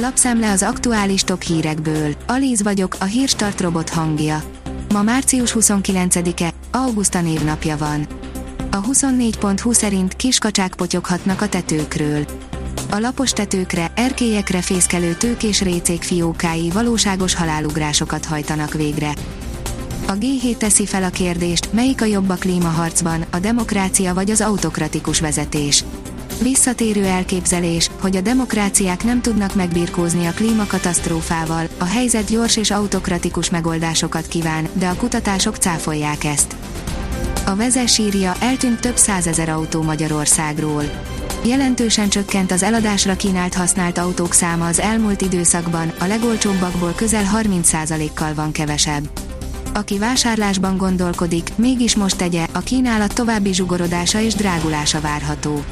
Lapszemle az aktuális top hírekből. Alíz vagyok, a hírstart robot hangja. Ma március 29-e, Augusta névnapja van. A 24.20 szerint kiskacsák potyoghatnak a tetőkről. A lapos tetőkre, erkélyekre fészkelő tőkés récék fiókái valóságos halálugrásokat hajtanak végre. A G7 teszi fel a kérdést, melyik a jobb a klímaharcban, a demokrácia vagy az autokratikus vezetés. Visszatérő elképzelés, hogy a demokráciák nem tudnak megbirkózni a klímakatasztrófával, a helyzet gyors és autokratikus megoldásokat kíván, de a kutatások cáfolják ezt. A vezes eltűnt több százezer autó Magyarországról. Jelentősen csökkent az eladásra kínált használt autók száma az elmúlt időszakban, a legolcsóbbakból közel 30%-kal van kevesebb. Aki vásárlásban gondolkodik, mégis most tegye, a kínálat további zsugorodása és drágulása várható.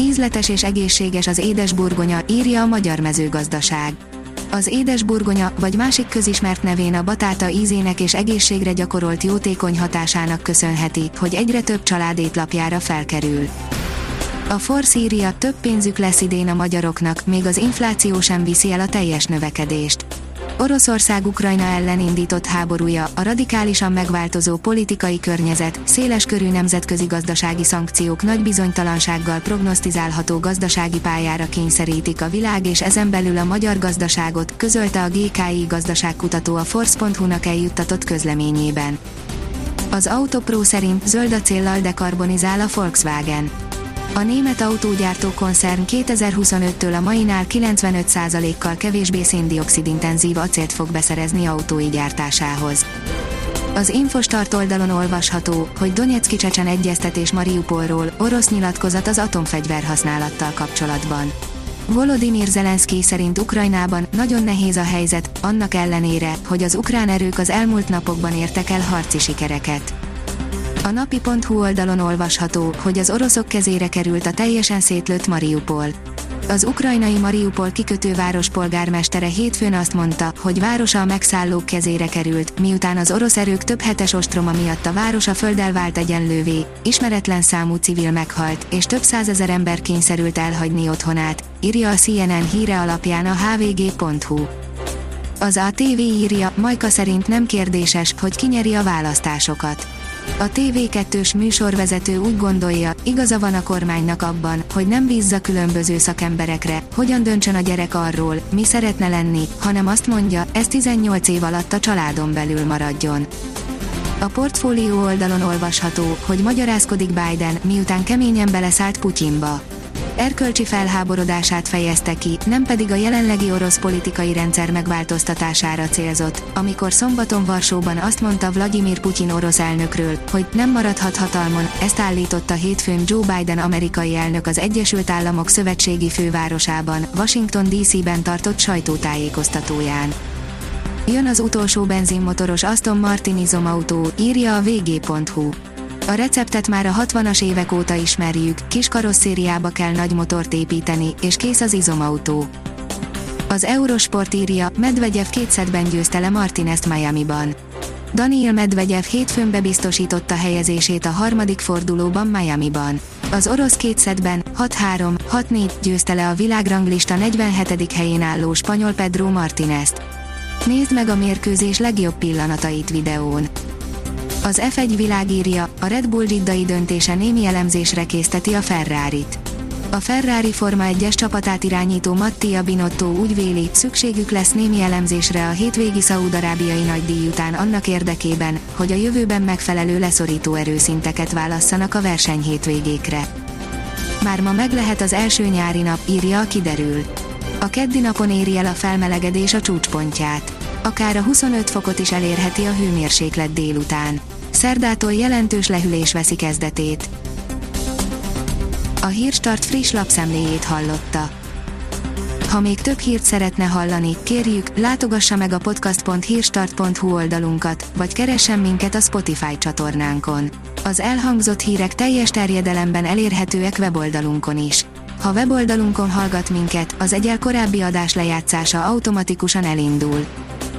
Ízletes és egészséges az édesburgonya, írja a Magyar Mezőgazdaság. Az édesburgonya, vagy másik közismert nevén a batáta ízének és egészségre gyakorolt jótékony hatásának köszönheti, hogy egyre több család étlapjára felkerül. A Force írja, több pénzük lesz idén a magyaroknak, még az infláció sem viszi el a teljes növekedést. Oroszország Ukrajna ellen indított háborúja, a radikálisan megváltozó politikai környezet, széles körű nemzetközi gazdasági szankciók nagy bizonytalansággal prognosztizálható gazdasági pályára kényszerítik a világ és ezen belül a magyar gazdaságot, közölte a GKI gazdaságkutató a Force.hu-nak eljuttatott közleményében. Az Autopro szerint zöld acéllal dekarbonizál a Volkswagen. A német autógyártó koncern 2025-től a mainál 95%-kal kevésbé széndiokszid intenzív acélt fog beszerezni autói gyártásához. Az Infostart oldalon olvasható, hogy Donetszki Csecsen egyeztetés Mariupolról, orosz nyilatkozat az atomfegyver használattal kapcsolatban. Volodymyr Zelenszky szerint Ukrajnában nagyon nehéz a helyzet, annak ellenére, hogy az ukrán erők az elmúlt napokban értek el harci sikereket. A napi.hu oldalon olvasható, hogy az oroszok kezére került a teljesen szétlőtt Mariupol. Az ukrajnai Mariupol kikötőváros polgármestere hétfőn azt mondta, hogy városa a megszállók kezére került, miután az orosz erők több hetes ostroma miatt a város a földdel vált egyenlővé, ismeretlen számú civil meghalt, és több százezer ember kényszerült elhagyni otthonát, írja a CNN híre alapján a hvg.hu. Az ATV írja, Majka szerint nem kérdéses, hogy kinyeri a választásokat a TV2-s műsorvezető úgy gondolja, igaza van a kormánynak abban, hogy nem bízza különböző szakemberekre, hogyan döntsön a gyerek arról, mi szeretne lenni, hanem azt mondja, ez 18 év alatt a családon belül maradjon. A portfólió oldalon olvasható, hogy magyarázkodik Biden, miután keményen beleszállt Putyinba erkölcsi felháborodását fejezte ki, nem pedig a jelenlegi orosz politikai rendszer megváltoztatására célzott, amikor szombaton Varsóban azt mondta Vladimir Putyin orosz elnökről, hogy nem maradhat hatalmon, ezt állította hétfőn Joe Biden amerikai elnök az Egyesült Államok szövetségi fővárosában, Washington DC-ben tartott sajtótájékoztatóján. Jön az utolsó benzinmotoros Aston Martin izomautó, írja a vg.hu. A receptet már a 60-as évek óta ismerjük, kis karosszériába kell nagy motort építeni, és kész az izomautó. Az Eurosport írja, Medvegyev kétszedben győzte le Martinezt Miami-ban. Daniel Medvegyev hétfőn bebiztosította helyezését a harmadik fordulóban Miami-ban. Az orosz kétszedben 6-3, 6-4 győzte le a világranglista 47. helyén álló spanyol Pedro Martinezt. Nézd meg a mérkőzés legjobb pillanatait videón. Az F1 világírja, a Red Bull riddai döntése némi elemzésre készteti a Ferrari-t. A Ferrari Forma 1-es csapatát irányító Mattia Binotto úgy véli, szükségük lesz némi elemzésre a hétvégi szaúd-arábiai nagydíj után annak érdekében, hogy a jövőben megfelelő leszorító erőszinteket válasszanak a verseny hétvégékre. Már ma meg lehet az első nyári nap, írja a kiderül. A keddi napon éri el a felmelegedés a csúcspontját. Akár a 25 fokot is elérheti a hőmérséklet délután. Szerdától jelentős lehűlés veszi kezdetét. A Hírstart friss lapszemléjét hallotta. Ha még több hírt szeretne hallani, kérjük, látogassa meg a podcast.hírstart.hu oldalunkat, vagy keressen minket a Spotify csatornánkon. Az elhangzott hírek teljes terjedelemben elérhetőek weboldalunkon is. Ha weboldalunkon hallgat minket, az egyel korábbi adás lejátszása automatikusan elindul.